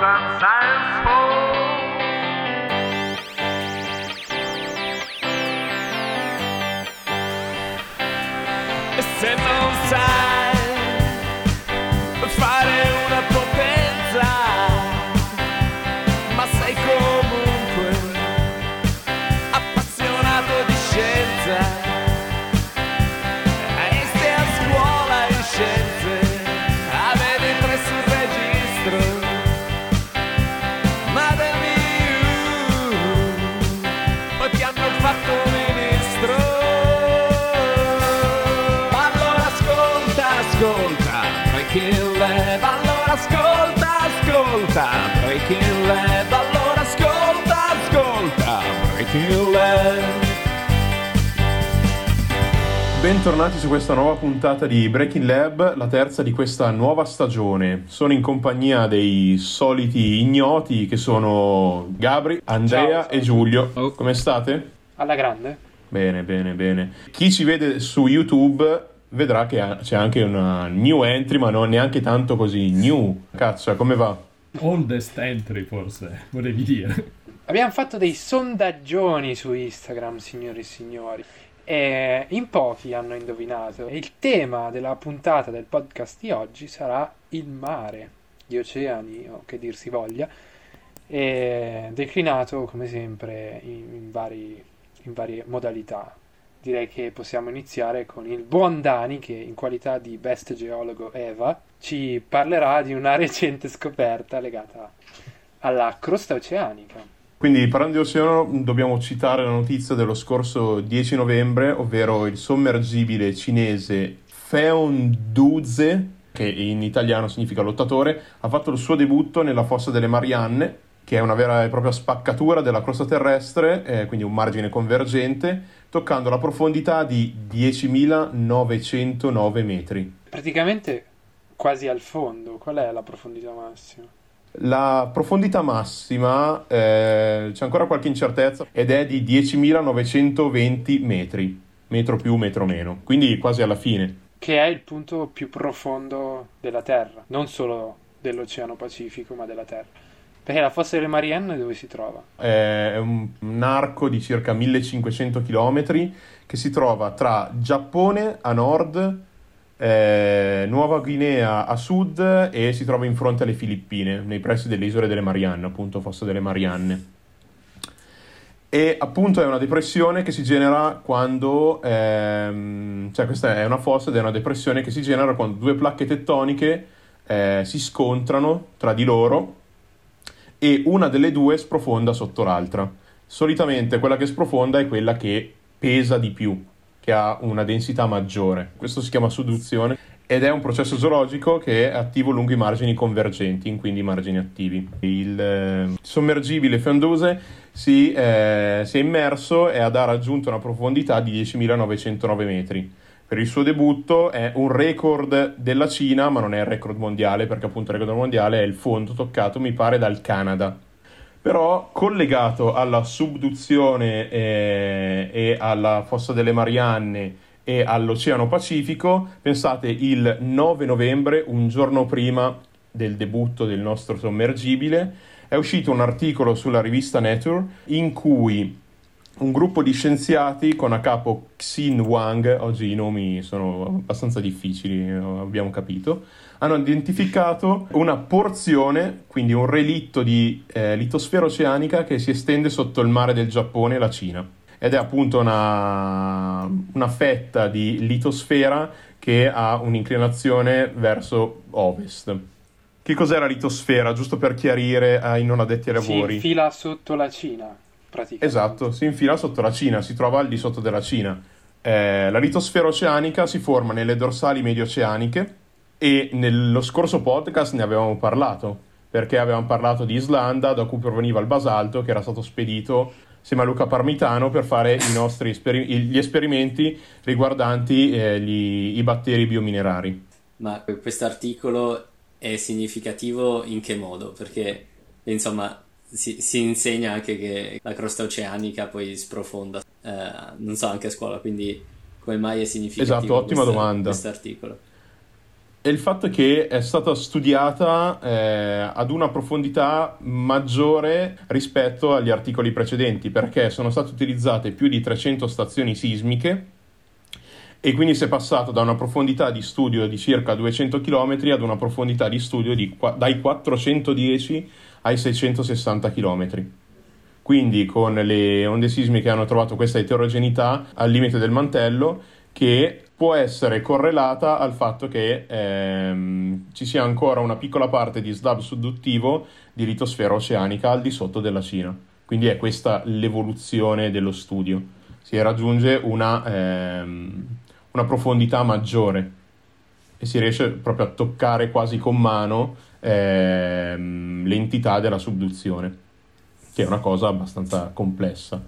some science for Breaking Lab. Allora ascolta, ascolta, Breaking Lab. Allora ascolta, ascolta, Breaking Lab. Bentornati su questa nuova puntata di Breaking Lab, la terza di questa nuova stagione. Sono in compagnia dei soliti ignoti che sono Gabri, Andrea Ciao. e Giulio. Oh. Come state? Alla grande? Bene, bene, bene. Chi ci vede su YouTube vedrà che c'è anche una new entry, ma non neanche tanto così new. Cazzo, come va? Oldest entry forse, volevi dire. Abbiamo fatto dei sondaggioni su Instagram, signori e signori. E in pochi hanno indovinato. E il tema della puntata del podcast di oggi sarà il mare, gli oceani, o che dir si voglia, e declinato come sempre in, in vari- in varie modalità. Direi che possiamo iniziare con il buon Dani che in qualità di best geologo Eva ci parlerà di una recente scoperta legata alla crosta oceanica. Quindi, parlando di oceano, dobbiamo citare la notizia dello scorso 10 novembre, ovvero il sommergibile cinese Feonduze, che in italiano significa lottatore, ha fatto il suo debutto nella fossa delle Marianne, che è una vera e propria spaccatura della crosta terrestre, eh, quindi un margine convergente, toccando la profondità di 10.909 metri. Praticamente quasi al fondo. Qual è la profondità massima? La profondità massima eh, c'è ancora qualche incertezza ed è di 10.920 metri, metro più, metro meno, quindi quasi alla fine. Che è il punto più profondo della Terra, non solo dell'Oceano Pacifico, ma della Terra. Perché la fossa delle Marianne dove si trova? È un, un arco di circa 1500 km che si trova tra Giappone a nord, eh, Nuova Guinea a sud e si trova in fronte alle Filippine, nei pressi delle isole delle Marianne, appunto fossa delle Marianne. E appunto è una depressione che si genera quando, ehm, cioè questa è una fossa ed è una depressione che si genera quando due placche tettoniche eh, si scontrano tra di loro e una delle due sprofonda sotto l'altra. Solitamente quella che sprofonda è quella che pesa di più, che ha una densità maggiore. Questo si chiama sudduzione ed è un processo zoologico che è attivo lungo i margini convergenti, quindi i margini attivi. Il eh, sommergibile Fondose si, eh, si è immerso e ha raggiunto una profondità di 10.909 metri. Per il suo debutto è un record della Cina, ma non è il record mondiale, perché appunto il record mondiale è il fondo toccato, mi pare, dal Canada. Però collegato alla subduzione eh, e alla fossa delle Marianne e all'Oceano Pacifico, pensate il 9 novembre, un giorno prima del debutto del nostro sommergibile, è uscito un articolo sulla rivista Nature in cui un gruppo di scienziati con a capo Xin Wang, oggi i nomi sono abbastanza difficili, eh, abbiamo capito, hanno identificato una porzione, quindi un relitto di eh, litosfera oceanica che si estende sotto il mare del Giappone e la Cina. Ed è appunto una, una fetta di litosfera che ha un'inclinazione verso ovest. Che cos'è la litosfera? Giusto per chiarire ai non addetti ai Si lavori. infila sotto la Cina, praticamente. Esatto, si infila sotto la Cina, si trova al di sotto della Cina. Eh, la litosfera oceanica si forma nelle dorsali medio-oceaniche e nello scorso podcast ne avevamo parlato, perché avevamo parlato di Islanda, da cui proveniva il basalto che era stato spedito insieme a Luca Parmitano per fare i nostri esperi- gli esperimenti riguardanti eh, gli- i batteri biominerari. Ma questo articolo è significativo in che modo? Perché insomma si, si insegna anche che la crosta oceanica poi sprofonda, eh, non so, anche a scuola, quindi come mai è significativo Esatto, ottima questo, domanda. questo articolo? è il fatto che è stata studiata eh, ad una profondità maggiore rispetto agli articoli precedenti, perché sono state utilizzate più di 300 stazioni sismiche e quindi si è passato da una profondità di studio di circa 200 km ad una profondità di studio di, dai 410 ai 660 km. Quindi con le onde sismiche hanno trovato questa eterogeneità al limite del mantello che può essere correlata al fatto che ehm, ci sia ancora una piccola parte di slab sudduttivo di litosfera oceanica al di sotto della Cina. Quindi è questa l'evoluzione dello studio. Si raggiunge una, ehm, una profondità maggiore e si riesce proprio a toccare quasi con mano ehm, l'entità della subduzione, che è una cosa abbastanza complessa.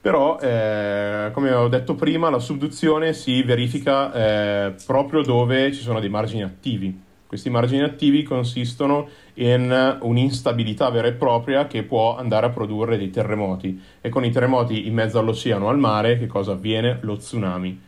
Però, eh, come ho detto prima, la subduzione si verifica eh, proprio dove ci sono dei margini attivi. Questi margini attivi consistono in un'instabilità vera e propria che può andare a produrre dei terremoti. E con i terremoti in mezzo all'oceano al mare, che cosa avviene? Lo tsunami.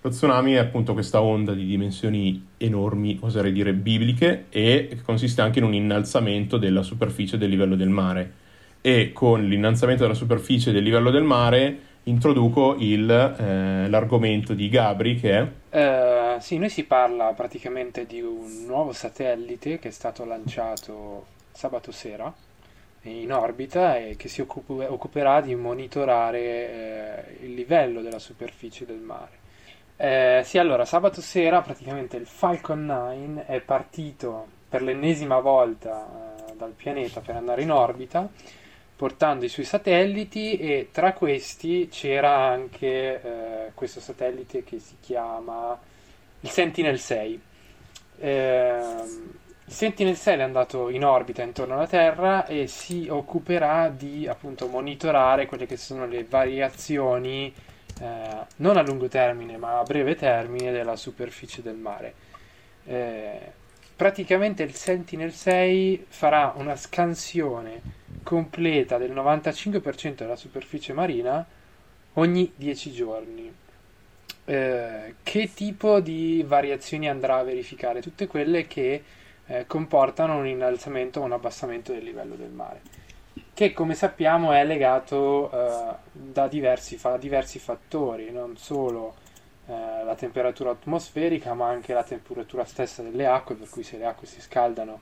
Lo tsunami è appunto questa onda di dimensioni enormi, oserei dire bibliche, e consiste anche in un innalzamento della superficie del livello del mare e con l'innalzamento della superficie del livello del mare introduco il, eh, l'argomento di Gabri che è... Uh, sì, noi si parla praticamente di un nuovo satellite che è stato lanciato sabato sera in orbita e che si occup- occuperà di monitorare eh, il livello della superficie del mare. Eh, sì, allora, sabato sera praticamente il Falcon 9 è partito per l'ennesima volta eh, dal pianeta per andare in orbita portando i suoi satelliti e tra questi c'era anche eh, questo satellite che si chiama il Sentinel 6. Eh, il Sentinel 6 è andato in orbita intorno alla Terra e si occuperà di appunto monitorare quelle che sono le variazioni eh, non a lungo termine ma a breve termine della superficie del mare. Eh, praticamente il Sentinel 6 farà una scansione completa del 95% della superficie marina ogni 10 giorni. Eh, che tipo di variazioni andrà a verificare? Tutte quelle che eh, comportano un innalzamento o un abbassamento del livello del mare, che come sappiamo è legato eh, da diversi, fa- diversi, fattori, non solo eh, la temperatura atmosferica, ma anche la temperatura stessa delle acque, per cui se le acque si scaldano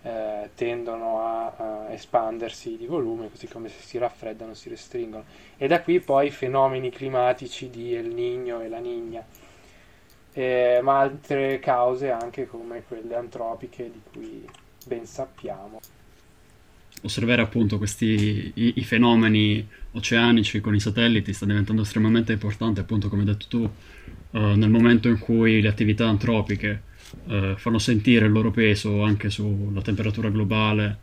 eh, tendono a, a, espandersi di volume, così come se si raffreddano si restringono. E da qui poi i fenomeni climatici di El Niño e la Nigna, ma altre cause anche come quelle antropiche di cui ben sappiamo. Osservare appunto questi i, i fenomeni oceanici con i satelliti sta diventando estremamente importante, appunto come hai detto tu, uh, nel momento in cui le attività antropiche eh, fanno sentire il loro peso anche sulla temperatura globale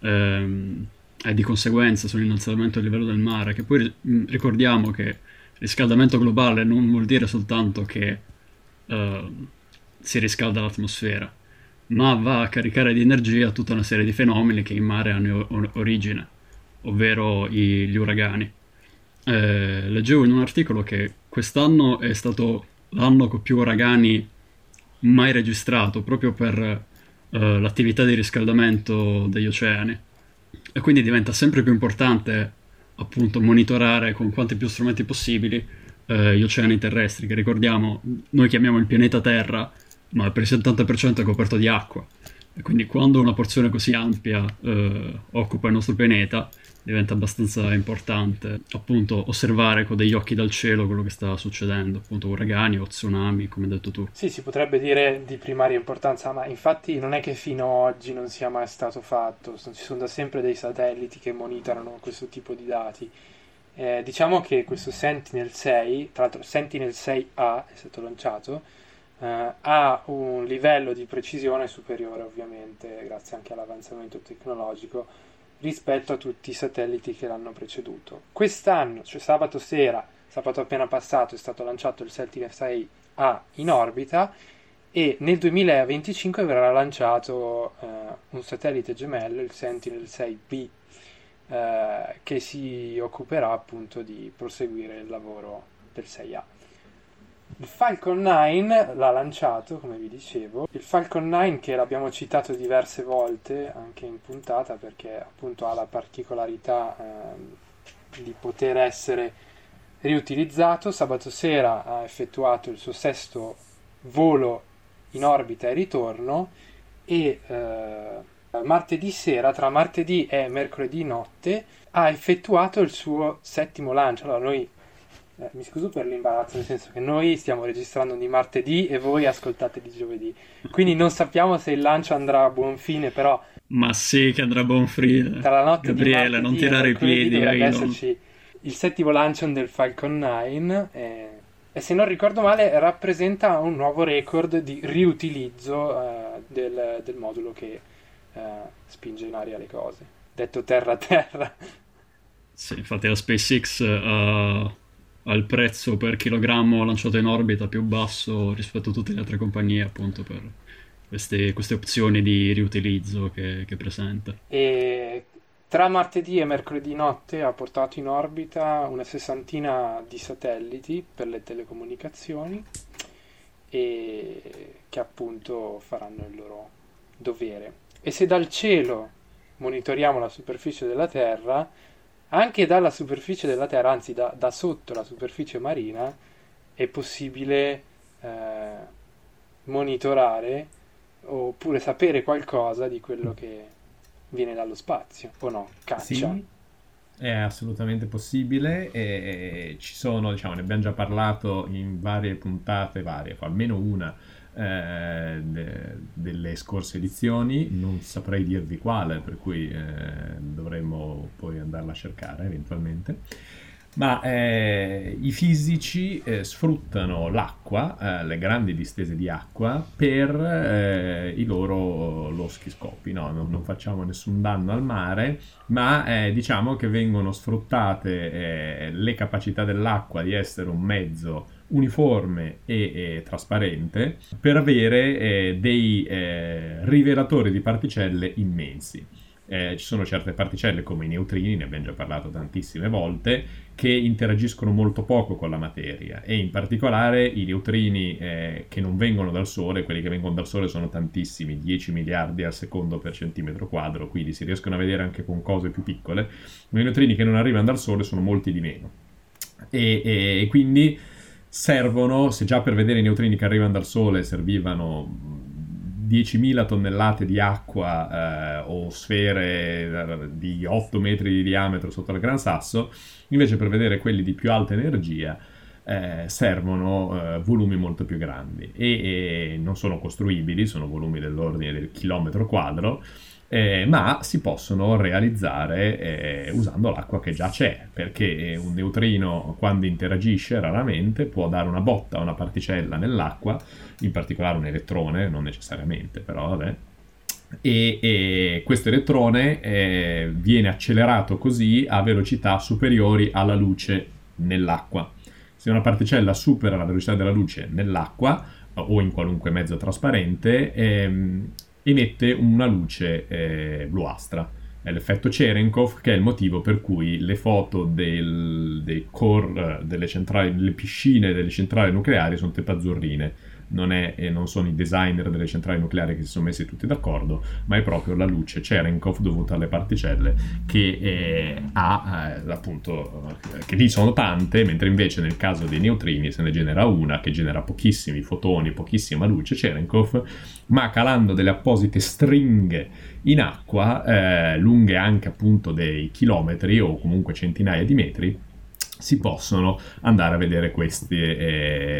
ehm, e di conseguenza sull'innalzamento del livello del mare, che poi mm, ricordiamo che riscaldamento globale non vuol dire soltanto che eh, si riscalda l'atmosfera, ma va a caricare di energia tutta una serie di fenomeni che in mare hanno origine, ovvero i, gli uragani. Eh, leggevo in un articolo che quest'anno è stato l'anno con più uragani mai registrato proprio per uh, l'attività di riscaldamento degli oceani e quindi diventa sempre più importante appunto monitorare con quanti più strumenti possibili uh, gli oceani terrestri che ricordiamo noi chiamiamo il pianeta Terra ma per il 70% è coperto di acqua e quindi quando una porzione così ampia uh, occupa il nostro pianeta diventa abbastanza importante appunto osservare con degli occhi dal cielo quello che sta succedendo, appunto uragani o tsunami, come hai detto tu. Sì, si potrebbe dire di primaria importanza, ma infatti non è che fino ad oggi non sia mai stato fatto, ci sono da sempre dei satelliti che monitorano questo tipo di dati. Eh, diciamo che questo Sentinel 6, tra l'altro Sentinel 6A è stato lanciato, eh, ha un livello di precisione superiore ovviamente grazie anche all'avanzamento tecnologico rispetto a tutti i satelliti che l'hanno preceduto. Quest'anno, cioè sabato sera, sabato appena passato, è stato lanciato il Sentinel 6A in orbita e nel 2025 verrà lanciato eh, un satellite gemello, il Sentinel 6B, eh, che si occuperà appunto di proseguire il lavoro del 6A. Il Falcon 9 l'ha lanciato, come vi dicevo. Il Falcon 9 che l'abbiamo citato diverse volte anche in puntata perché appunto ha la particolarità eh, di poter essere riutilizzato. Sabato sera ha effettuato il suo sesto volo in orbita e ritorno e eh, martedì sera, tra martedì e mercoledì notte, ha effettuato il suo settimo lancio. Allora noi eh, mi scuso per l'imbarazzo, nel senso che noi stiamo registrando di martedì e voi ascoltate di giovedì. Quindi non sappiamo se il lancio andrà a buon fine, però Ma sì, che andrà a buon fine. tra la notte Gabriele, di non tirare i piedi. dovrebbe ai non- esserci il settimo lancio del Falcon 9 eh, e se non ricordo male rappresenta un nuovo record di riutilizzo eh, del, del modulo che eh, spinge in aria le cose. Detto terra a terra. Sì, infatti la SpaceX ha, ha il prezzo per chilogrammo lanciato in orbita più basso rispetto a tutte le altre compagnie, appunto per queste, queste opzioni di riutilizzo che, che presenta. E tra martedì e mercoledì notte ha portato in orbita una sessantina di satelliti per le telecomunicazioni e che appunto faranno il loro dovere. E se dal cielo monitoriamo la superficie della Terra, anche dalla superficie della Terra, anzi da, da sotto la superficie marina, è possibile eh, monitorare oppure sapere qualcosa di quello che viene dallo spazio, o no? Caccia. Sì, è assolutamente possibile e ci sono, diciamo, ne abbiamo già parlato in varie puntate, varie, almeno una eh, de- delle scorse edizioni, non saprei dirvi quale, per cui eh, dovremmo poi andarla a cercare eventualmente. Ma eh, i fisici eh, sfruttano l'acqua, eh, le grandi distese di acqua, per eh, i loro loschi-scopi. No, non, non facciamo nessun danno al mare, ma eh, diciamo che vengono sfruttate le capacità dell'acqua di essere un mezzo uniforme e, e trasparente per avere eh, dei eh, rivelatori di particelle immensi. Eh, ci sono certe particelle come i neutrini, ne abbiamo già parlato tantissime volte, che interagiscono molto poco con la materia e in particolare i neutrini eh, che non vengono dal Sole, quelli che vengono dal Sole sono tantissimi, 10 miliardi al secondo per centimetro quadro, quindi si riescono a vedere anche con cose più piccole, ma i neutrini che non arrivano dal Sole sono molti di meno. E, e quindi servono, se già per vedere i neutrini che arrivano dal Sole servivano 10.000 tonnellate di acqua eh, o sfere eh, di 8 metri di diametro sotto il Gran Sasso, invece per vedere quelli di più alta energia eh, servono eh, volumi molto più grandi. E, e non sono costruibili, sono volumi dell'ordine del chilometro quadro, eh, ma si possono realizzare eh, usando l'acqua che già c'è, perché un neutrino quando interagisce raramente può dare una botta a una particella nell'acqua, in particolare un elettrone, non necessariamente, però vabbè. E, e questo elettrone eh, viene accelerato così a velocità superiori alla luce nell'acqua. Se una particella supera la velocità della luce nell'acqua o in qualunque mezzo trasparente, ehm, emette una luce eh, bluastra. È l'effetto Cherenkov che è il motivo per cui le foto del- dei core, eh, delle centrali, delle piscine delle centrali nucleari sono tutte azzurrine. Non, è, non sono i designer delle centrali nucleari che si sono messi tutti d'accordo, ma è proprio la luce Cherenkov dovuta alle particelle che eh, ha eh, appunto eh, che lì sono tante, mentre invece nel caso dei neutrini se ne genera una che genera pochissimi fotoni, pochissima luce Cherenkov, ma calando delle apposite stringhe in acqua, eh, lunghe anche appunto dei chilometri o comunque centinaia di metri, si possono andare a vedere queste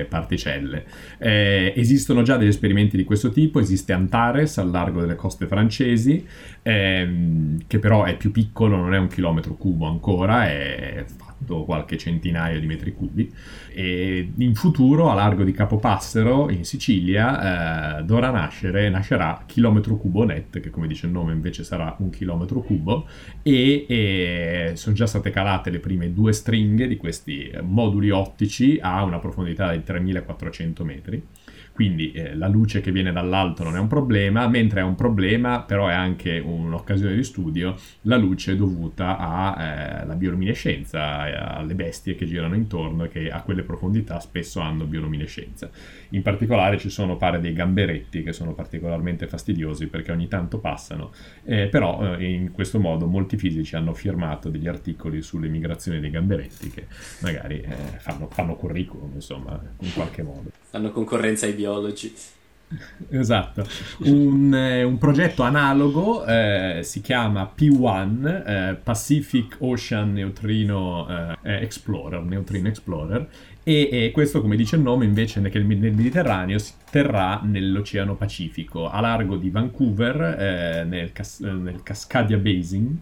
eh, particelle. Eh, esistono già degli esperimenti di questo tipo, esiste Antares al largo delle coste francesi, ehm, che però è più piccolo, non è un chilometro cubo ancora, è fatto qualche centinaio di metri cubi. E in futuro, a largo di Capopassero, in Sicilia, eh, dovrà nascere, nascerà chilometro cubo net, che come dice il nome invece sarà un chilometro cubo, e, e sono già state calate le prime due stringhe di questi eh, moduli ottici a una profondità di 3400 metri. Quindi eh, la luce che viene dall'alto non è un problema, mentre è un problema, però è anche un'occasione di studio, la luce dovuta alla eh, bioluminescenza, alle bestie che girano intorno e che a quelle profondità spesso hanno bioluminescenza. In particolare ci sono pare dei gamberetti che sono particolarmente fastidiosi perché ogni tanto passano, eh, però eh, in questo modo molti fisici hanno firmato degli articoli sulle migrazioni dei gamberetti che magari eh, fanno, fanno curriculum, insomma, in qualche modo. Fanno concorrenza ai biologi. Esatto, un, eh, un, progetto analogo eh, si chiama P1, eh, Pacific Ocean Neutrino eh, Explorer, Neutrino Explorer, e, e, questo, come dice il nome, invece nel, nel, Mediterraneo si terrà nell'Oceano Pacifico, a largo di Vancouver, eh, nel, Cas- nel Cascadia Basin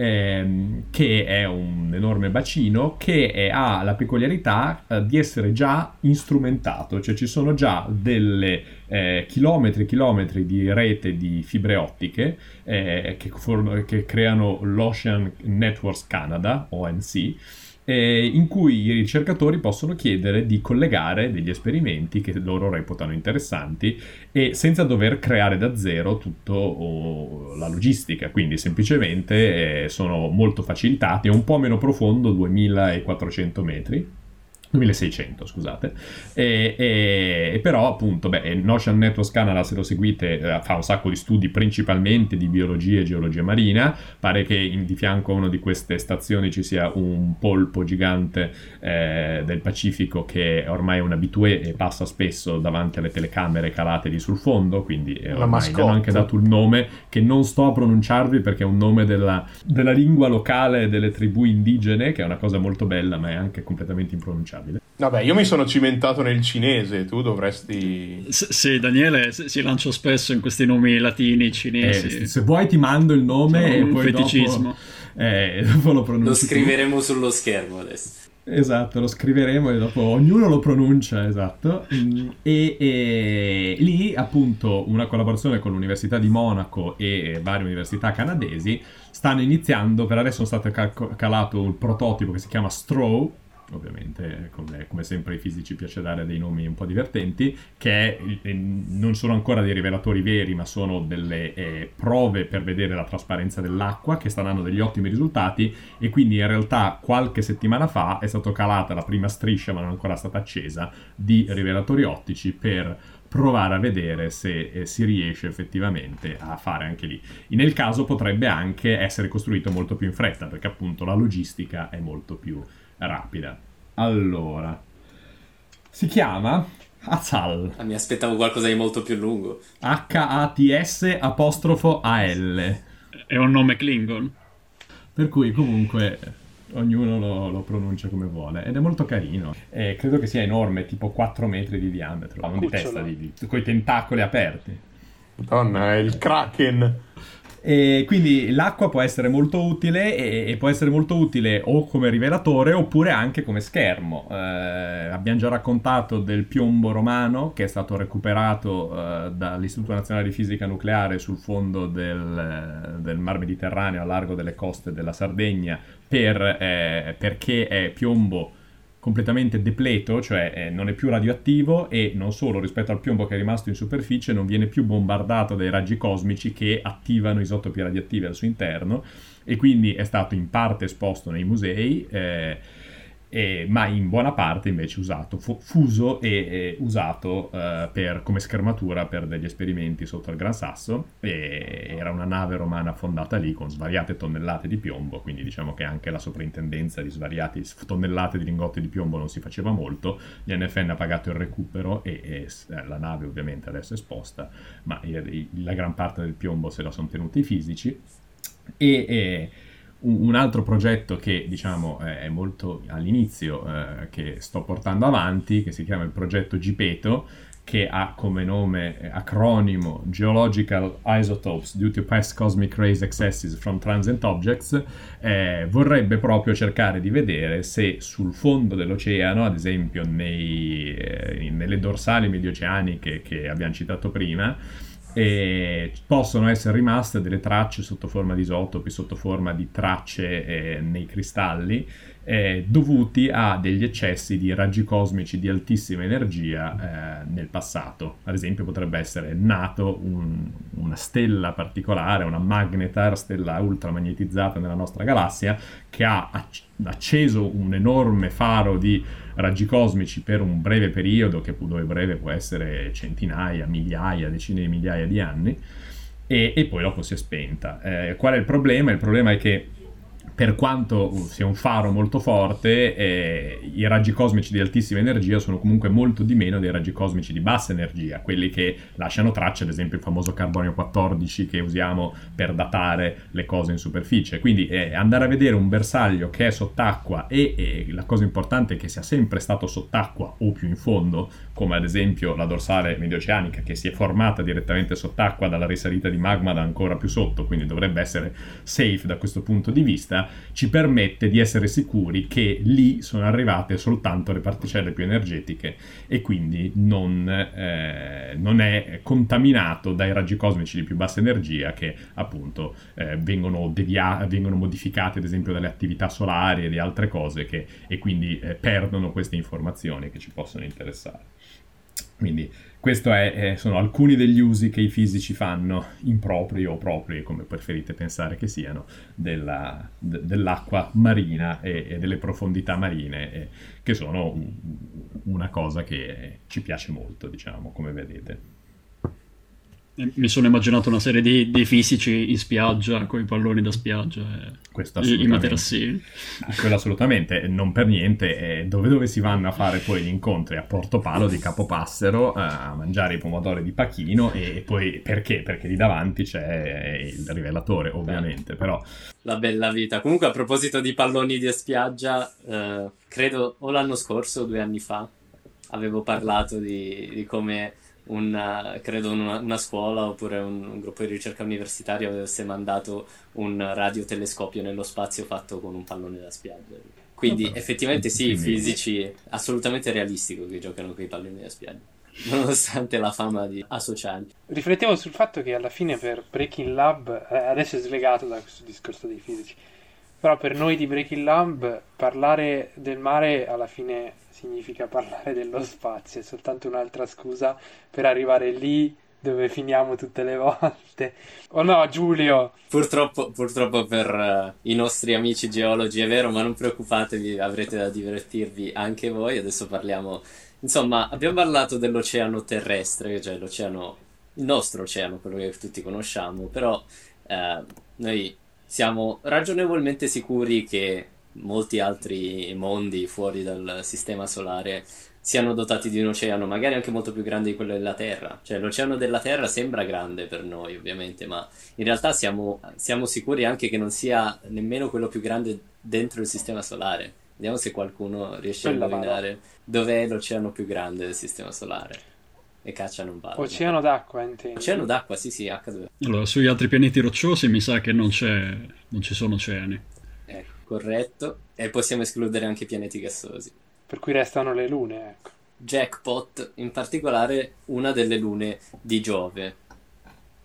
ehm, che è un enorme bacino che è, ha la peculiarità eh, di essere già instrumentato, cioè ci sono già delle eh, chilometri e chilometri di rete di fibre ottiche eh, che, for- che creano l'Ocean Networks Canada, ONC, eh, in cui i ricercatori possono chiedere di collegare degli esperimenti che loro reputano interessanti e senza dover creare da zero tutta oh, la logistica, quindi semplicemente eh, sono molto facilitati, è un po' meno profondo, 2400 metri 2600 scusate. E, e, e, però appunto beh, Notion Networks Canada se lo seguite eh, fa un sacco di studi principalmente di biologia e geologia marina. Pare che in, di fianco a una di queste stazioni ci sia un polpo gigante eh, del Pacifico che ormai è un abitué e passa spesso davanti alle telecamere calate lì sul fondo quindi eh, ormai gli hanno anche dato il nome che non sto a pronunciarvi perché è un nome della, della lingua locale delle tribù indigene che è una cosa molto bella ma è anche completamente impronunciabile accettabile. Vabbè, io mi sono cimentato nel cinese, tu dovresti... S- sì, Daniele si lancia spesso in questi nomi latini cinesi. Eh, se vuoi ti mando il nome e poi feticismo. Dopo, eh, dopo lo pronunci. Lo scriveremo tu. sullo schermo adesso. Esatto, lo scriveremo e dopo ognuno lo pronuncia, esatto. Mm, e, e, lì appunto una collaborazione con l'Università di Monaco e varie università canadesi stanno iniziando, per adesso è stato cal- calato un prototipo che si chiama Straw, ovviamente come, come, sempre ai fisici piace dare dei nomi un po' divertenti, che è, non sono ancora dei rivelatori veri, ma sono delle eh, prove per vedere la trasparenza dell'acqua che stanno dando degli ottimi risultati e quindi in realtà qualche settimana fa è stata calata la prima striscia, ma non è ancora stata accesa, di rivelatori ottici per provare a vedere se eh, si riesce effettivamente a fare anche lì. nel caso potrebbe anche essere costruito molto più in fretta, perché appunto la logistica è molto più rapida. Allora, si chiama Azal. Ah, mi aspettavo qualcosa di molto più lungo. H-A-T-S apostrofo A-L. È un nome Klingon. Per cui comunque ognuno lo, lo, pronuncia come vuole ed è molto carino. E credo che sia enorme, tipo 4 metri di diametro, non di testa, di, di, con i tentacoli aperti. Madonna, è il Kraken. E quindi l'acqua può essere molto utile e, e, può essere molto utile o come rivelatore oppure anche come schermo. Eh, abbiamo già raccontato del piombo romano che è stato recuperato eh, dall'Istituto Nazionale di Fisica Nucleare sul fondo del, del Mar Mediterraneo a largo delle coste della Sardegna per, eh, perché è piombo completamente depleto, cioè eh, non è più radioattivo e non solo rispetto al piombo che è rimasto in superficie non viene più bombardato dai raggi cosmici che attivano isotopi radioattivi al suo interno e quindi è stato in parte esposto nei musei. Eh, eh, ma in buona parte invece usato, fu- fuso e eh, usato eh, per, come schermatura per degli esperimenti sotto il Gran Sasso. E era una nave romana fondata lì con svariate tonnellate di piombo, quindi diciamo che anche la soprintendenza di svariate tonnellate di lingotti di piombo non si faceva molto. Gli NFN ha pagato il recupero e, e eh, la nave ovviamente adesso è esposta, ma la gran parte del piombo se la sono tenuti i fisici. E, e un altro progetto che diciamo è molto all'inizio eh, che sto portando avanti che si chiama il progetto Gipeto che ha come nome eh, acronimo Geological Isotopes Due to Past Cosmic Rays Excesses from Transient Objects. Eh, vorrebbe proprio cercare di vedere se sul fondo dell'oceano ad esempio nei, eh, nelle dorsali medioceaniche che abbiamo citato prima e possono essere rimaste delle tracce sotto forma di isotopi, sotto forma di tracce eh, nei cristalli eh, dovuti a degli eccessi di raggi cosmici di altissima energia eh, nel passato. Ad esempio potrebbe essere nato un, una stella particolare, una magnetar, stella ultramagnetizzata nella nostra galassia, che ha acceso un enorme faro di raggi cosmici per un breve periodo, che dove breve può essere centinaia, migliaia, decine di migliaia di anni, e, e poi dopo si è spenta. Eh, qual è il problema? Il problema è che per quanto sia un faro molto forte, eh, i raggi cosmici di altissima energia sono comunque molto di meno dei raggi cosmici di bassa energia, quelli che lasciano tracce, ad esempio il famoso carbonio 14 che usiamo per datare le cose in superficie. Quindi eh, andare a vedere un bersaglio che è sott'acqua e, e la cosa importante è che sia sempre stato sott'acqua o più in fondo, come ad esempio la dorsale medioceanica che si è formata direttamente sott'acqua dalla risalita di magma da ancora più sotto, quindi dovrebbe essere safe da questo punto di vista, ci permette di essere sicuri che lì sono arrivate soltanto le particelle più energetiche e quindi non, eh, non è contaminato dai raggi cosmici di più bassa energia che appunto eh, vengono, devia- vengono modificati ad esempio dalle attività solari e di altre cose che, e quindi eh, perdono queste informazioni che ci possono interessare. Quindi questi sono alcuni degli usi che i fisici fanno, impropri o propri, come preferite pensare che siano, della, de, dell'acqua marina e, e, delle profondità marine, e, che sono un, una cosa che ci piace molto, diciamo, come vedete. Mi sono immaginato una serie di, di fisici in spiaggia con i palloni da spiaggia e i materassini. Ah, quello assolutamente, non per niente. Dove, dove si vanno a fare poi gli incontri? A Portopalo di Capopassero a mangiare i pomodori di Pachino e poi perché? Perché lì davanti c'è il rivelatore, ovviamente, però... La bella vita. Comunque a proposito di palloni di spiaggia, eh, credo o l'anno scorso o due anni fa avevo parlato di, di come una, credo una, una, scuola oppure un, un, gruppo di ricerca universitario avesse mandato un radiotelescopio nello spazio fatto con un pallone da spiaggia. Quindi no, effettivamente sì, i fisici assolutamente realistico che giocano con i palloni da spiaggia. Nonostante la fama di associati. Riflettevo sul fatto che alla fine per Breaking Lab, eh, adesso è slegato da questo discorso dei fisici, però per noi di Breaking Lab parlare del mare alla fine significa parlare dello spazio, è soltanto un'altra scusa per arrivare lì dove finiamo tutte le volte. Oh no, Giulio! Purtroppo, purtroppo per uh, i nostri amici geologi è vero, ma non preoccupatevi, avrete da divertirvi anche voi. Adesso parliamo, insomma, abbiamo parlato dell'oceano terrestre, cioè l'oceano, il nostro oceano, quello che tutti conosciamo, però uh, noi siamo ragionevolmente sicuri che molti altri mondi fuori dal sistema solare siano dotati di un oceano magari anche molto più grande di quello della Terra. Cioè l'oceano della Terra sembra grande per noi ovviamente, ma in realtà siamo, siamo sicuri anche che non sia nemmeno quello più grande dentro il sistema solare. Vediamo se qualcuno riesce a indovinare dov'è l'oceano più grande del sistema solare. E caccia non vale. Oceano d'acqua, intendo. Oceano d'acqua, sì, sì, H2. Allora, sugli altri pianeti rocciosi mi sa che non, c'è, non ci sono oceani. Ecco, corretto. E possiamo escludere anche i pianeti gassosi. Per cui restano le lune, ecco. Jackpot, in particolare una delle lune di Giove.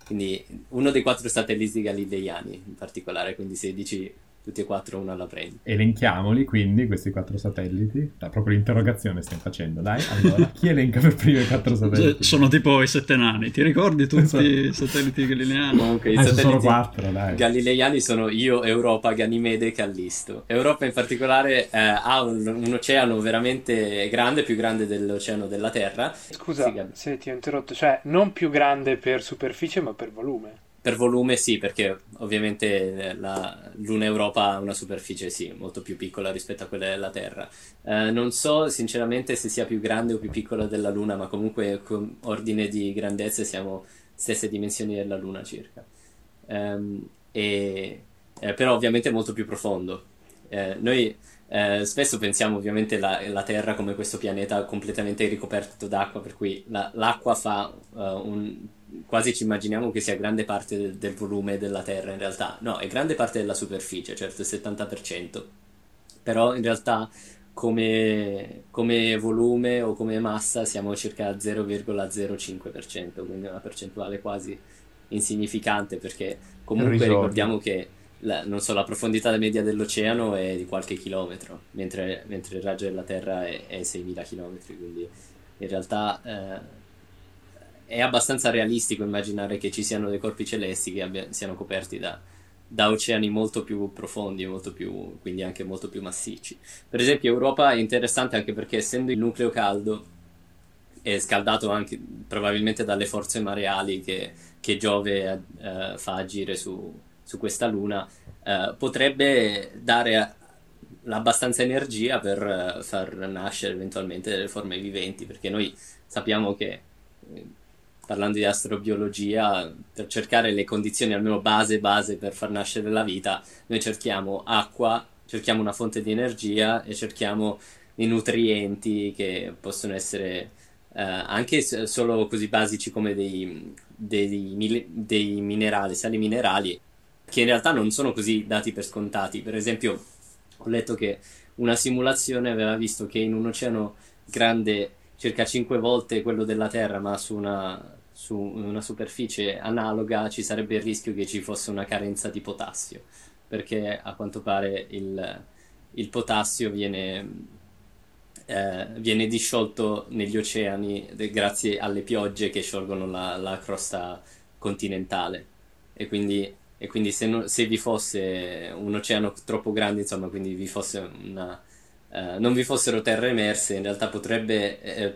Quindi uno dei quattro satelliti galileiani, in particolare, quindi 16 tutti e quattro una la prendi. Elenchiamoli quindi questi quattro satelliti. La proprio l'interrogazione stiamo facendo, dai. Allora, chi elenca per primo i quattro satelliti? Sono tipo i sette nani, ti ricordi tutti esatto. i satelliti galileiani? Comunque i satelliti sono quattro, dai. galileiani sono io, Europa, Ganimede e Callisto. Europa in particolare eh, ha un, un, oceano veramente grande, più grande dell'oceano della Terra. Scusa sì, se ti ho interrotto, cioè non più grande per superficie ma per volume. Per volume sì, perché ovviamente eh, la Luna Europa ha una superficie sì, molto più piccola rispetto a quella della Terra. Eh, non so sinceramente se sia più grande o più piccola della Luna, ma comunque con ordine di grandezze siamo stesse dimensioni della Luna circa. Um, e, eh, però ovviamente è molto più profondo. Eh, noi eh, spesso pensiamo ovviamente la, la, Terra come questo pianeta completamente ricoperto d'acqua, per cui la, l'acqua fa uh, un quasi ci immaginiamo che sia grande parte del, del, volume della Terra, in realtà. No, è grande parte della superficie, certo il 70%, però in realtà come, come volume o come massa siamo circa 0,05%, quindi una percentuale quasi insignificante perché comunque ricordiamo che la, non so, la profondità media dell'oceano è di qualche chilometro, mentre, mentre il raggio della Terra è, è 6.000 chilometri, quindi in realtà eh, è abbastanza realistico immaginare che ci siano dei corpi celesti che abbia, siano coperti da, da oceani molto più profondi, molto quindi anche molto più massicci. Per esempio, Europa è interessante anche perché essendo il nucleo caldo è scaldato anche probabilmente dalle forze mareali che, che Giove eh, fa agire su, su questa luna, eh, potrebbe dare abbastanza energia per eh, far nascere eventualmente delle forme viventi, perché noi sappiamo che eh, parlando di astrobiologia, per cercare le condizioni almeno base base per far nascere la vita, noi cerchiamo acqua, cerchiamo una fonte di energia e cerchiamo i nutrienti che possono essere eh, anche solo così basici come dei, dei, dei minerali, sali minerali, che in realtà non sono così dati per scontati. Per esempio, ho letto che una simulazione aveva visto che in un oceano grande circa 5 volte quello della Terra, ma su una, su una superficie analoga ci sarebbe il rischio che ci fosse una carenza di potassio, perché a quanto pare il, il potassio viene, eh, viene, disciolto negli oceani grazie alle piogge che sciolgono la, la crosta continentale. E quindi, e quindi se, no, se, vi fosse un oceano troppo grande, insomma, quindi vi fosse una, eh, non vi fossero terre emerse, in realtà potrebbe eh,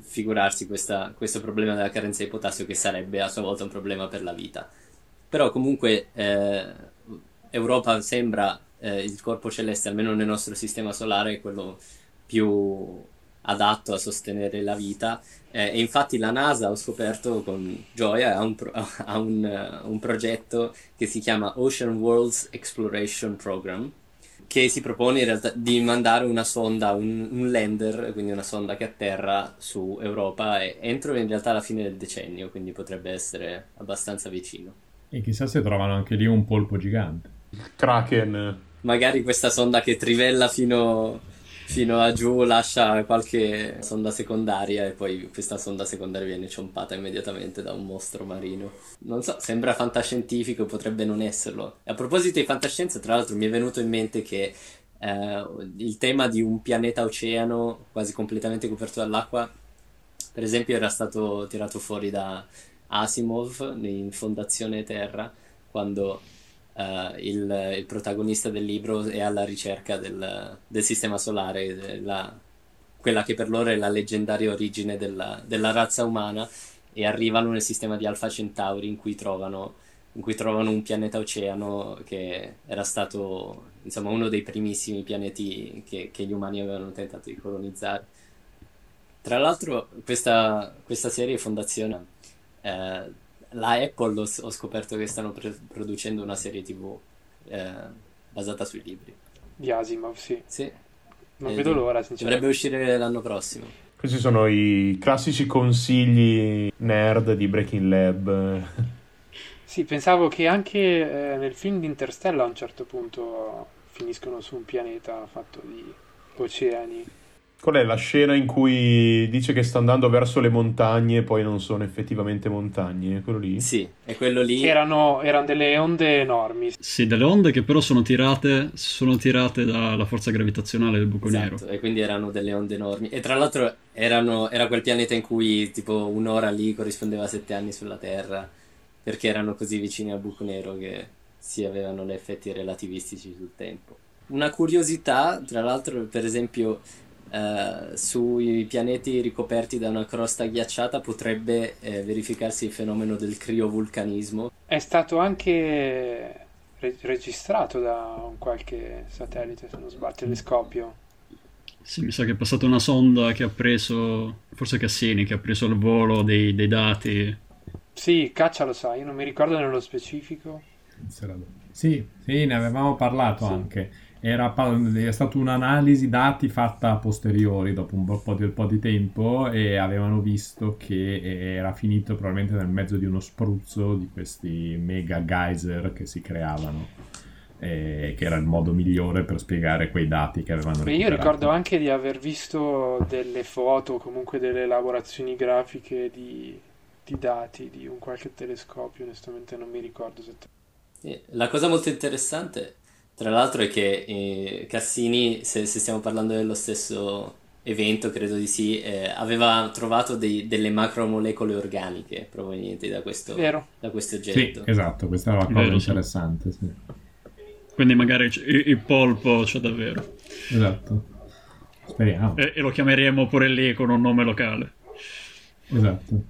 figurarsi questa, questo problema della carenza di potassio che sarebbe a sua volta un problema per la vita. Però comunque eh, Europa sembra eh, il corpo celeste, almeno nel nostro sistema solare, quello più adatto a sostenere la vita eh, e infatti la NASA ho scoperto con gioia ha un, pro- ha un, uh, un progetto che si chiama Ocean Worlds Exploration Program che si propone in realtà di mandare una sonda, un, un, lander, quindi una sonda che atterra su Europa e, entro in realtà la fine del decennio, quindi potrebbe essere abbastanza vicino. E chissà se trovano anche lì un polpo gigante. Kraken. Magari questa sonda che trivella fino fino a giù lascia qualche sonda secondaria e poi questa sonda secondaria viene cionpata immediatamente da un mostro marino. Non so, sembra fantascientifico, potrebbe non esserlo. A proposito di fantascienza, tra l'altro mi è venuto in mente che eh, il tema di un pianeta oceano quasi completamente coperto dall'acqua, per esempio, era stato tirato fuori da Asimov in Fondazione Terra, quando uh, il, il, protagonista del libro è alla ricerca del, del sistema solare, la, quella che per loro è la leggendaria origine della, della, razza umana, e arrivano nel sistema di Alpha Centauri in cui trovano, in cui trovano un pianeta oceano che era stato insomma, uno dei primissimi pianeti che, che, gli umani avevano tentato di colonizzare. Tra l'altro questa, questa serie Fondazione eh, la Apple ho, ho scoperto che stanno pre- producendo una serie tv eh, basata sui libri. Di Asimov, sì. Sì. Non eh, vedo l'ora, sinceramente. Dovrebbe uscire l'anno prossimo. Questi sono i classici consigli nerd di Breaking Lab. Sì, pensavo che anche eh, nel film di Interstellar a un certo punto finiscono su un pianeta fatto di oceani. Qual è la scena in cui dice che sta andando verso le montagne e poi non sono effettivamente montagne? È quello lì? Sì, è quello lì. Erano, erano delle onde enormi. Sì, delle onde che però sono tirate, sono tirate dalla forza gravitazionale del buco esatto, nero. e quindi erano delle onde enormi. E tra l'altro erano, era quel pianeta in cui tipo un'ora lì corrispondeva a sette anni sulla Terra, perché erano così vicini al buco nero che si avevano gli effetti relativistici sul tempo. Una curiosità, tra l'altro, per esempio Uh, sui pianeti ricoperti da una crosta ghiacciata potrebbe eh, verificarsi il fenomeno del criovulcanismo. È stato anche re- registrato da un qualche satellite, se non sbaglio, telescopio. Sì, mi sa che è passata una sonda che ha preso, forse Cassini, che ha preso il volo dei, dei dati. Sì, Caccia lo sa, io non mi ricordo nello specifico. Sì, sì, ne avevamo parlato sì. anche era, è stata un'analisi dati fatta a posteriori dopo un po' di, un po' di tempo e avevano visto che era finito probabilmente nel mezzo di uno spruzzo di questi mega geyser che si creavano che era il modo migliore per spiegare quei dati che avevano recuperato. Io ricordo anche di aver visto delle foto, comunque delle elaborazioni grafiche di, di dati di un qualche telescopio, onestamente non mi ricordo esattamente E La cosa molto interessante, tra l'altro, è che eh, Cassini, se, se stiamo parlando dello stesso evento, credo di sì, eh, aveva trovato dei- delle macromolecole organiche provenienti da questo, Vero. da questo Sì, oggetto. esatto, questa è una cosa Vero, sì. interessante. Sì. Quindi magari il, il polpo c'è davvero. Esatto. Speriamo. E, e lo chiameremo pure lì con un nome locale. Esatto.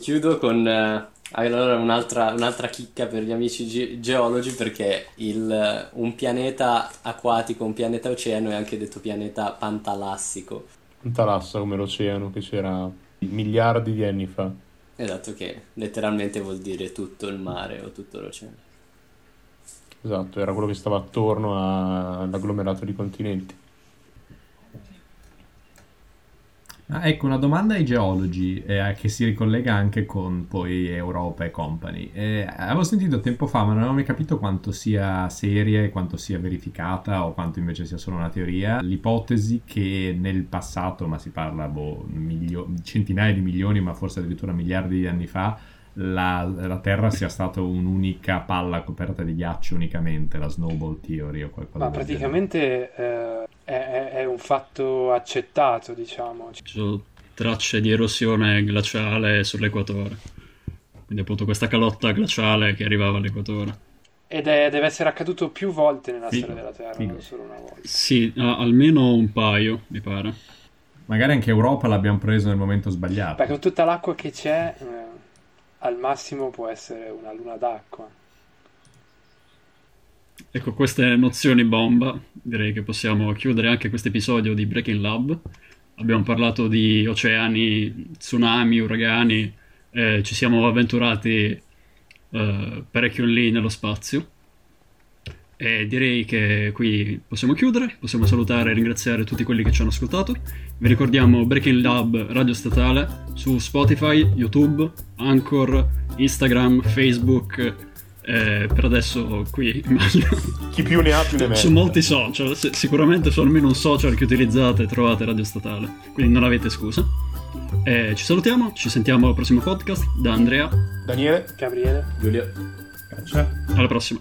Chiudo con eh, allora un'altra, un'altra chicca per gli amici ge- geologi perché il- un pianeta acquatico, un pianeta oceano è anche detto pianeta pantalassico. Un talassa come l'oceano che c'era miliardi di anni fa. Esatto, che letteralmente vuol dire tutto il mare o tutto l'oceano. Esatto, era quello che stava attorno all'agglomerato di continenti. Ah, ecco, una domanda ai geologi eh, che si ricollega anche con poi Europa e company. Eh, avevo sentito tempo fa, ma non avevo mai capito quanto sia seria e quanto sia verificata o quanto invece sia solo una teoria, l'ipotesi che nel passato, ma si parla boh, milio- centinaia di milioni, ma forse addirittura miliardi di anni fa, la, la Terra sia stata un'unica palla coperta di ghiaccio unicamente, la snowball theory o qualcosa Ma praticamente eh, è, è- è un fatto accettato, diciamo. Ci sono tracce di erosione glaciale sull'equatore. Quindi appunto questa calotta glaciale che arrivava all'equatore. Ed è- deve essere accaduto più volte nella Figo, storia della Terra, figo. non solo una volta. Sì, almeno un paio, mi pare. Magari anche Europa l'abbiamo preso nel momento sbagliato. Perché con tutta l'acqua che c'è, eh, al massimo può essere una luna d'acqua. Ecco, queste nozioni bomba, direi che possiamo chiudere anche questo episodio di Breaking Lab. Abbiamo parlato di oceani, tsunami, uragani, eh, ci siamo avventurati eh, parecchio lì nello spazio. E direi che qui possiamo chiudere, possiamo salutare e ringraziare tutti quelli che ci hanno ascoltato. Vi ricordiamo Breaking Lab Radio Statale su Spotify, YouTube, Anchor, Instagram, Facebook. Eh, per adesso qui immagino Chi più ne ha più ne mette. su molti social, si- sicuramente su almeno un social che utilizzate trovate Radio Statale, quindi non avete scusa. E ci salutiamo, ci sentiamo al prossimo podcast da Andrea, Daniele? Gabriele? Giulio. Caccia. alla prossima.